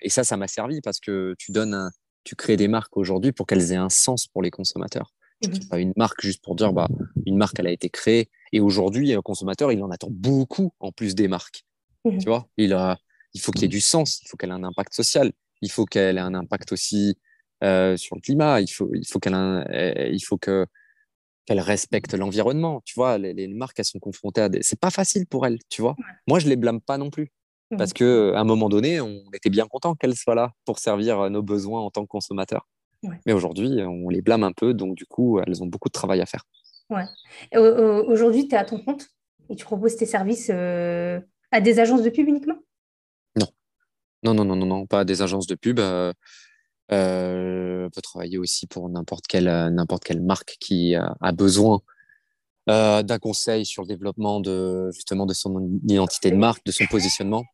et, ça, ça m'a servi parce que tu donnes tu crées des marques aujourd'hui pour qu'elles aient un sens pour les consommateurs. Tu ne mmh pas une marque juste pour dire, bah, une marque, elle a été créée, et aujourd'hui, un consommateur, il en attend beaucoup en plus des marques. Mmh tu vois, il, a, il faut qu'il y ait du sens, il faut qu'elle ait un impact social, il faut qu'elle ait un impact aussi euh, sur le climat, il faut, il faut qu'elle il faut que qu'elle respecte l'environnement. Tu vois, les, marques, elles sont confrontées à des. C'est pas facile pour elles, tu vois. Moi, je les blâme pas non plus. Mmh Parce qu'à un moment donné, on était bien content qu'elles soient là pour servir nos besoins en tant que consommateurs. Mais aujourd'hui, on les blâme un peu, donc du coup, elles ont beaucoup de travail à faire. Ouais. Aujourd'hui, tu es à ton compte et tu proposes tes services euh, à des agences de pub uniquement? Non, non, non, non, non, pas des agences de pub. Euh, euh, on peut travailler aussi pour n'importe quelle, n'importe quelle marque qui a besoin d'un conseil sur le développement de, justement, de son identité de marque, de son positionnement.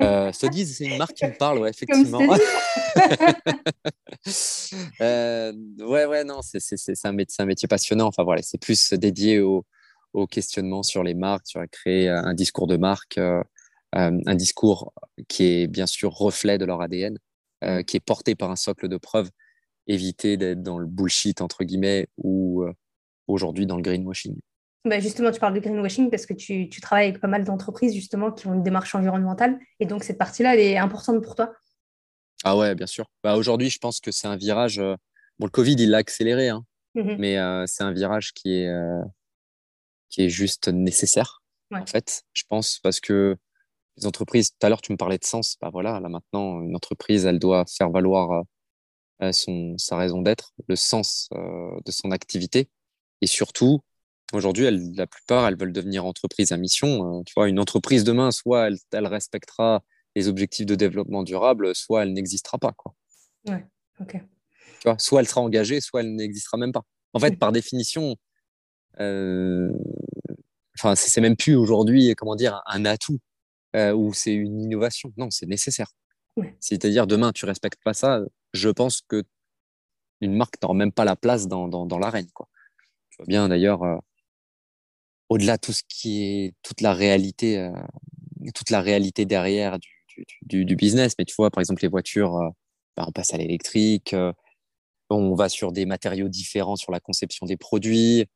Euh, c'est une marque qui me parle, ouais, effectivement. euh, ouais, ouais, non, c'est, c'est, c'est, un métier, un métier passionnant. Enfin, voilà, c'est plus dédié au, au, questionnement sur les marques, sur créer un discours de marque, euh, euh, un discours qui est bien sûr reflet de leur ADN, euh, qui est porté par un socle de preuves, éviter d'être dans le bullshit, entre guillemets, ou aujourd'hui dans le greenwashing. bah, justement, tu parles de greenwashing parce que tu, tu travailles avec pas mal d'entreprises justement qui ont une démarche environnementale. Et donc, cette partie-là, elle est importante pour toi Ah ouais, bien sûr. Bah, Aujourd'hui, je pense que c'est un virage. Euh, bon, le Covid, il l'a accéléré, hein, mmh mais euh, c'est un virage qui est, euh, qui est juste nécessaire, en fait, je pense, parce que les entreprises, tout à l'heure, tu me parlais de sens. Bah voilà, là maintenant, une entreprise, elle doit faire valoir son, sa raison d'être, le sens de son activité. Et surtout, Aujourd'hui, la plupart, elles veulent devenir entreprise à mission. Euh, tu vois, une entreprise demain, soit elle, respectera les objectifs de développement durable, soit elle n'existera pas. Quoi. Ouais, ok. Tu vois, soit elle sera engagée, soit elle n'existera même pas. En fait, par définition, euh, enfin, c'est même plus aujourd'hui, comment dire, un atout euh, ou c'est une innovation. Non, c'est nécessaire. C'est-à-dire, demain, tu respectes pas ça, je pense que une marque n'aura même pas la place dans, dans, dans l'arène. Quoi. Tu vois bien d'ailleurs, euh, au-delà de tout ce qui est toute la réalité, euh, toute la réalité derrière du, du, du, business. Mais tu vois, par exemple, les voitures, euh, bah, on passe à l'électrique, on va sur des matériaux différents sur la conception des produits.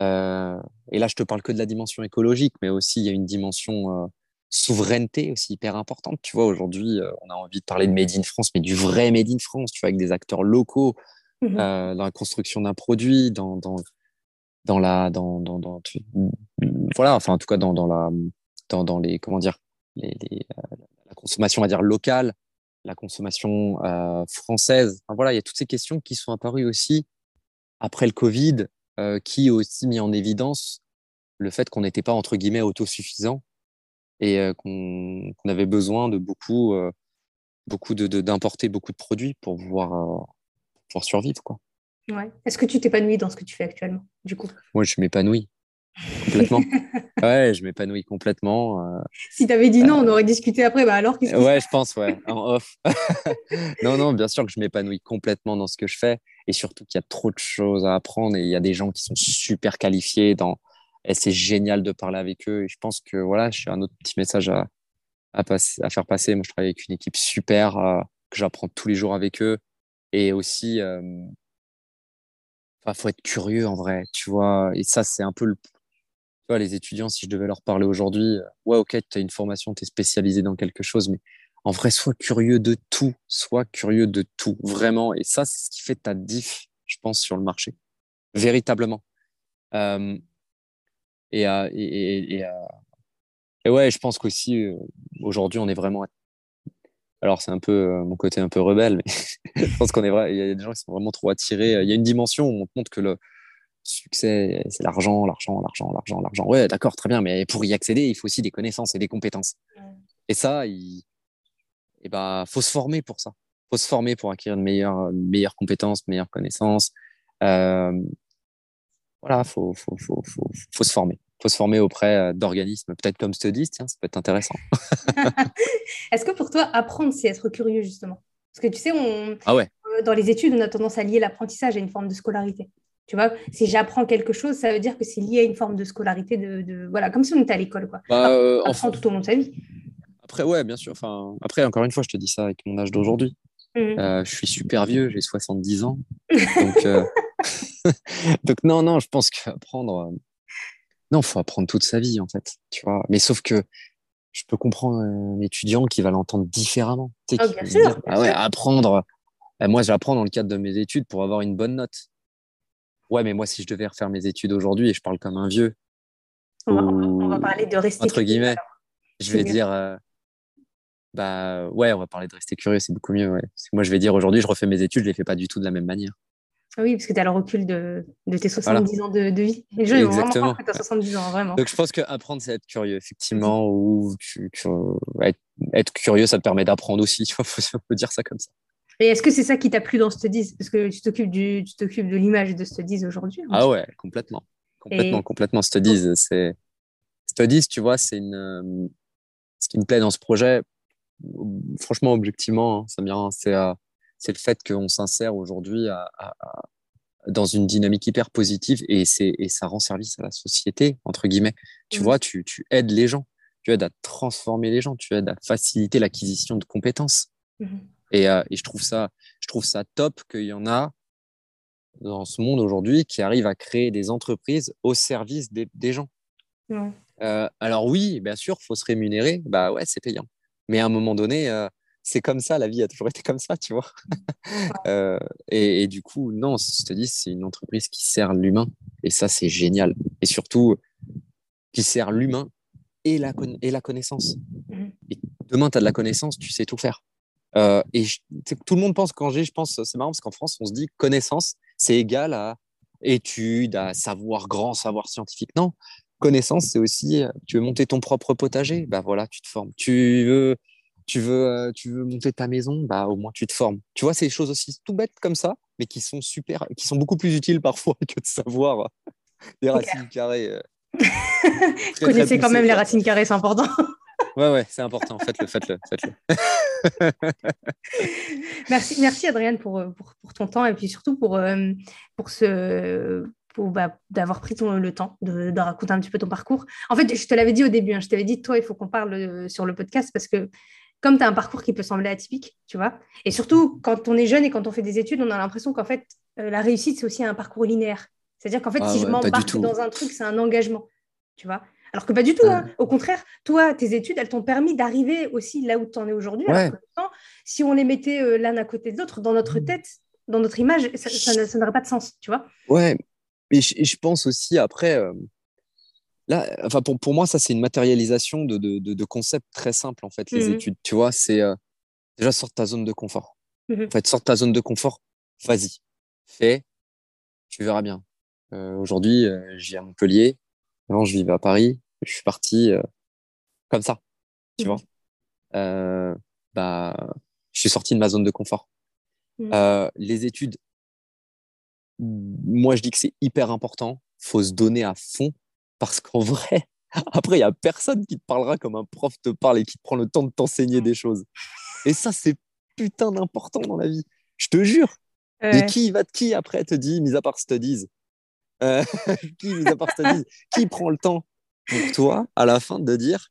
Et là, je te parle que de la dimension écologique, mais aussi il y a une dimension souveraineté aussi hyper importante. Tu vois, aujourd'hui, on a envie de parler de Made in France, mais du vrai Made in France, tu vois, avec des acteurs locaux mmh dans la construction d'un produit, dans, dans dans la dans, dans, dans voilà enfin en tout cas dans, dans la dans, dans les comment dire les, les euh, la consommation on va dire locale la consommation euh, française enfin, voilà il y a toutes ces questions qui sont apparues aussi après le Covid euh, qui ont aussi mis en évidence le fait qu'on n'était pas entre guillemets autosuffisant et euh, qu'on avait besoin de beaucoup euh, beaucoup de d'importer beaucoup de produits pour pouvoir euh, pouvoir survivre quoi Ouais. Est-ce que tu t'épanouis dans ce que tu fais actuellement, du coup? Moi, je m'épanouis complètement. ouais, je m'épanouis complètement. Euh... Si tu avais dit non, on aurait discuté après. Bah alors, qu'est-ce Ouais, je pense, ouais, en off. non, non, bien sûr que je m'épanouis complètement dans ce que je fais et surtout qu'il y a trop de choses à apprendre et il y a des gens qui sont super qualifiés dans. Et c'est génial de parler avec eux. Et je pense que voilà, j'ai un autre petit message à, à, passer, à faire passer. Moi, je travaille avec une équipe super euh, que j'apprends tous les jours avec eux et aussi. Euh, Enfin, faut être curieux en vrai, tu vois. Et ça, c'est un peu le. Tu vois, les étudiants, si je devais leur parler aujourd'hui, euh, ouais, ok, tu as une formation, tu es spécialisé dans quelque chose, mais en vrai, sois curieux de tout. Sois curieux de tout, vraiment. Et ça, c'est ce qui fait ta diff, je pense, sur le marché. Véritablement. Euh, et, euh, et, et, euh, et, ouais, je pense qu'aussi, euh, aujourd'hui, on est vraiment alors, c'est un peu mon côté un peu rebelle, mais je pense qu'on est vrai. Il y a des gens qui sont vraiment trop attirés. Il y a une dimension où on montre que le succès, c'est l'argent, l'argent, l'argent, l'argent, l'argent. Ouais, d'accord, très bien, mais pour y accéder, il faut aussi des connaissances et des compétences. Et ça, il eh ben, faut se former pour ça. faut se former pour acquérir de meilleures, meilleures compétences, meilleures connaissances. Euh, voilà, faut, faut, faut, faut se former faut se former auprès euh, d'organismes, peut-être comme Studies, tiens, ça peut être intéressant. Est-ce que pour toi, apprendre, c'est être curieux, justement? Parce que tu sais, on, ah ouais. Euh, dans les études, on a tendance à lier l'apprentissage à une forme de scolarité. Tu vois, si j'apprends quelque chose, ça veut dire que c'est lié à une forme de scolarité, de, de... voilà, comme si on était à l'école, quoi. Bah, euh, on apprend tout au long de sa vie. Après, ouais, bien sûr. Enfin, après, encore une fois, je te dis ça avec mon âge d'aujourd'hui. Mmh. Euh, je suis super vieux, j'ai 70 ans. Donc, euh... donc, non, non, je pense qu'apprendre, non, faut apprendre toute sa vie, en fait. Tu vois. Mais sauf que je peux comprendre un étudiant qui va l'entendre différemment. Tu sais, oh, bien sûr, ah ouais, apprendre. Euh, moi, j'apprends dans le cadre de mes études pour avoir une bonne note. Ouais, mais moi, si je devais refaire mes études aujourd'hui, et je parle comme un vieux. On, va, on va, parler de rester Entre guillemets, je vais dire. Euh, bah ouais, on va parler de rester curieux, c'est beaucoup mieux. Ouais. Moi, je vais dire aujourd'hui, je refais mes études, je les fais pas du tout de la même manière. Oui, parce que tu as le recul de, de tes 70 ans de, de, vie. Les gens, ils vont vraiment que tu as 70 ans, vraiment. Donc, je pense qu'apprendre, c'est être curieux, effectivement, ou tu, tu, être, être, curieux, ça te permet d'apprendre aussi, tu vois, faut, faut dire ça comme ça. Et est-ce que c'est ça qui t'a plu dans Studies Parce que tu t'occupes du, tu t'occupes de l'image de Studies aujourd'hui. Ah ouais, complètement. Complètement, Et... complètement. Studies, c'est... Studies, tu vois, c'est une... Ce qui me plaît dans ce projet, franchement, objectivement, hein, ça me c'est... Euh c'est le fait qu'on s'insère aujourd'hui à, à, à, dans une dynamique hyper positive et, et ça rend service à la société, entre guillemets. Tu mmh. vois, tu, tu, aides les gens, tu aides à transformer les gens, tu aides à faciliter l'acquisition de compétences. Mmh. Et, euh, et, je, trouve ça, je trouve ça top qu'il y en a dans ce monde aujourd'hui qui arrivent à créer des entreprises au service des, gens. Euh, alors oui, bien sûr, faut se rémunérer. Bah ouais, c'est payant. Mais à un moment donné, euh, c'est comme ça. La vie a toujours été comme ça, tu vois. Euh, et, du coup, non, je te dis, c'est une entreprise qui sert l'humain. Et ça, c'est génial. Et surtout, qui sert l'humain et la, et la connaissance. Et demain, tu as de la connaissance, tu sais tout faire. et tout le monde pense, quand j'ai, je pense, c'est marrant parce qu'en France, on se dit connaissance, c'est égal à études, à savoir grand, savoir scientifique. Non, connaissance, c'est aussi, euh, tu veux monter ton propre potager, bah voilà, tu te formes. Tu veux, tu veux, euh, tu veux monter ta maison, bah au moins tu te formes. Tu vois, c'est des choses aussi tout bêtes comme ça, mais qui sont super, qui sont beaucoup plus utiles parfois que de savoir euh, des racines carrées. Vous connaissez quand même les racines carrées, c'est important. Ouais, ouais, c'est important. Faites-le, faites-le, faites-le. merci, merci Adrienne pour, pour, pour, ton temps et puis surtout pour, pour ce, bah, d'avoir pris ton, le temps de, de, raconter un petit peu ton parcours. En fait, je te l'avais dit au début, hein, je t'avais dit, toi, il faut qu'on parle euh, sur le podcast parce que comme tu as un parcours qui peut sembler atypique, tu vois, et surtout quand on est jeune et quand on fait des études, on a l'impression qu'en fait, euh, la réussite, c'est aussi un parcours linéaire. C'est-à-dire qu'en fait, ah si je m'embarque dans un truc, c'est un engagement, tu vois. Alors que pas du tout. Hein. Au contraire, toi, tes études, elles t'ont permis d'arriver aussi là où tu en es aujourd'hui. si on les mettait euh, l'un à côté de l'autre, dans notre mmh. tête, dans notre image, ça, ça n'aurait pas de sens, tu vois. Ouais, et je, pense aussi après, euh, là, enfin pour, pour moi, ça c'est une matérialisation de, de, de, concepts très simples en fait, les mmh études. Tu vois, c'est euh, déjà sorte de ta zone de confort. Mmh en fait, sors de ta zone de confort, vas-y, fais, tu verras bien. Euh, Aujourd'hui, euh, je vis à Montpellier. Avant, je vivais à Paris. Je suis parti comme ça, tu mmh vois. bah, je suis sorti de ma zone de confort. les études, moi, je dis que c'est hyper important. faut se donner à fond parce qu'en vrai, après, il n'y a personne qui te parlera comme un prof te parle et qui te prend le temps de t'enseigner des choses. Et ça, c'est putain d'important dans la vie. Je te jure. Et qui va qui après te dit, mis à part studies euh, Qui, mis à part studies Qui prend le temps pour toi, à la fin, de dire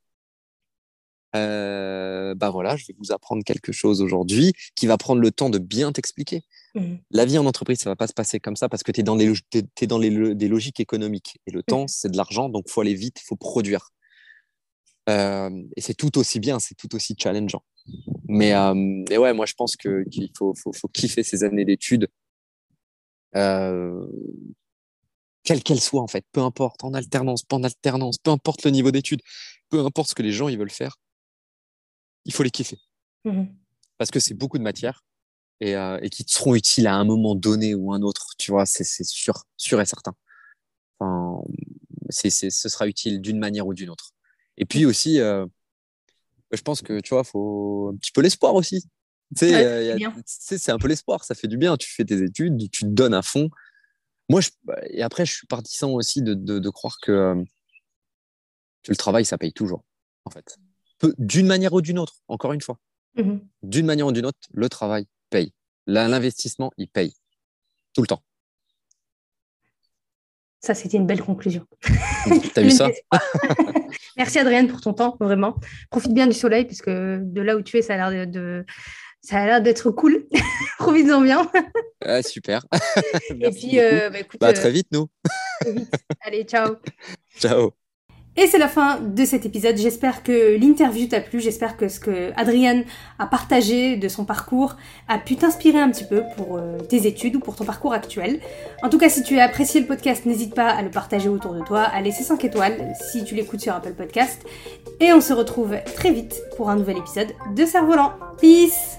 euh, bah voilà, je vais vous apprendre quelque chose aujourd'hui qui va prendre le temps de bien t'expliquer. Mmh. La vie en entreprise, ça va pas se passer comme ça parce que tu es dans, les, es, dans les, des logiques économiques. Et le mmh. temps, c'est de l'argent, donc faut aller vite, il faut produire. Euh, et c'est tout aussi bien, c'est tout aussi challengeant. Mais, euh, ouais, moi, je pense qu'il faut, faut, faut, kiffer ces années d'études, euh, quelles qu'elles soient, en fait. Peu importe, en alternance, pas en alternance, peu importe le niveau d'études, peu importe ce que les gens ils veulent faire, il faut les kiffer. Mmh. Parce que c'est beaucoup de matière euh, et, qui te seront utiles à un moment donné ou un autre. Tu vois, c'est sûr, sûr et certain. Enfin, c'est ce sera utile d'une manière ou d'une autre. Et puis aussi, euh, je pense que tu vois, faut un petit peu l'espoir aussi. Tu sais, euh, c'est un peu l'espoir, ça fait du bien. Tu fais tes études, tu te donnes à fond. Moi, je, et après, je suis partisan aussi de, de, croire que, que, le travail, ça paye toujours, en fait. D'une manière ou d'une autre, encore une fois. Mmh d'une manière ou d'une autre, le travail paye. L'investissement, il paye. Tout le temps. Ça, c'était une belle conclusion. T'as vu ça? Merci Adrienne pour ton temps, vraiment. Profite bien du soleil, puisque de là où tu es, ça a l'air de, ça a l'air d'être cool. Profites-en bien. super. Et puis, euh, bah, bah, euh, très vite, nous. Allez, ciao. Ciao. Et c'est la fin de cet épisode. J'espère que l'interview t'a plu. J'espère que ce que Adrienne a partagé de son parcours a pu t'inspirer un petit peu pour euh, tes études ou pour ton parcours actuel. En tout cas, si tu as apprécié le podcast, n'hésite pas à le partager autour de toi, à laisser 5 étoiles si tu l'écoutes sur Apple Podcast. Et on se retrouve très vite pour un nouvel épisode de Cerf-Volant. Peace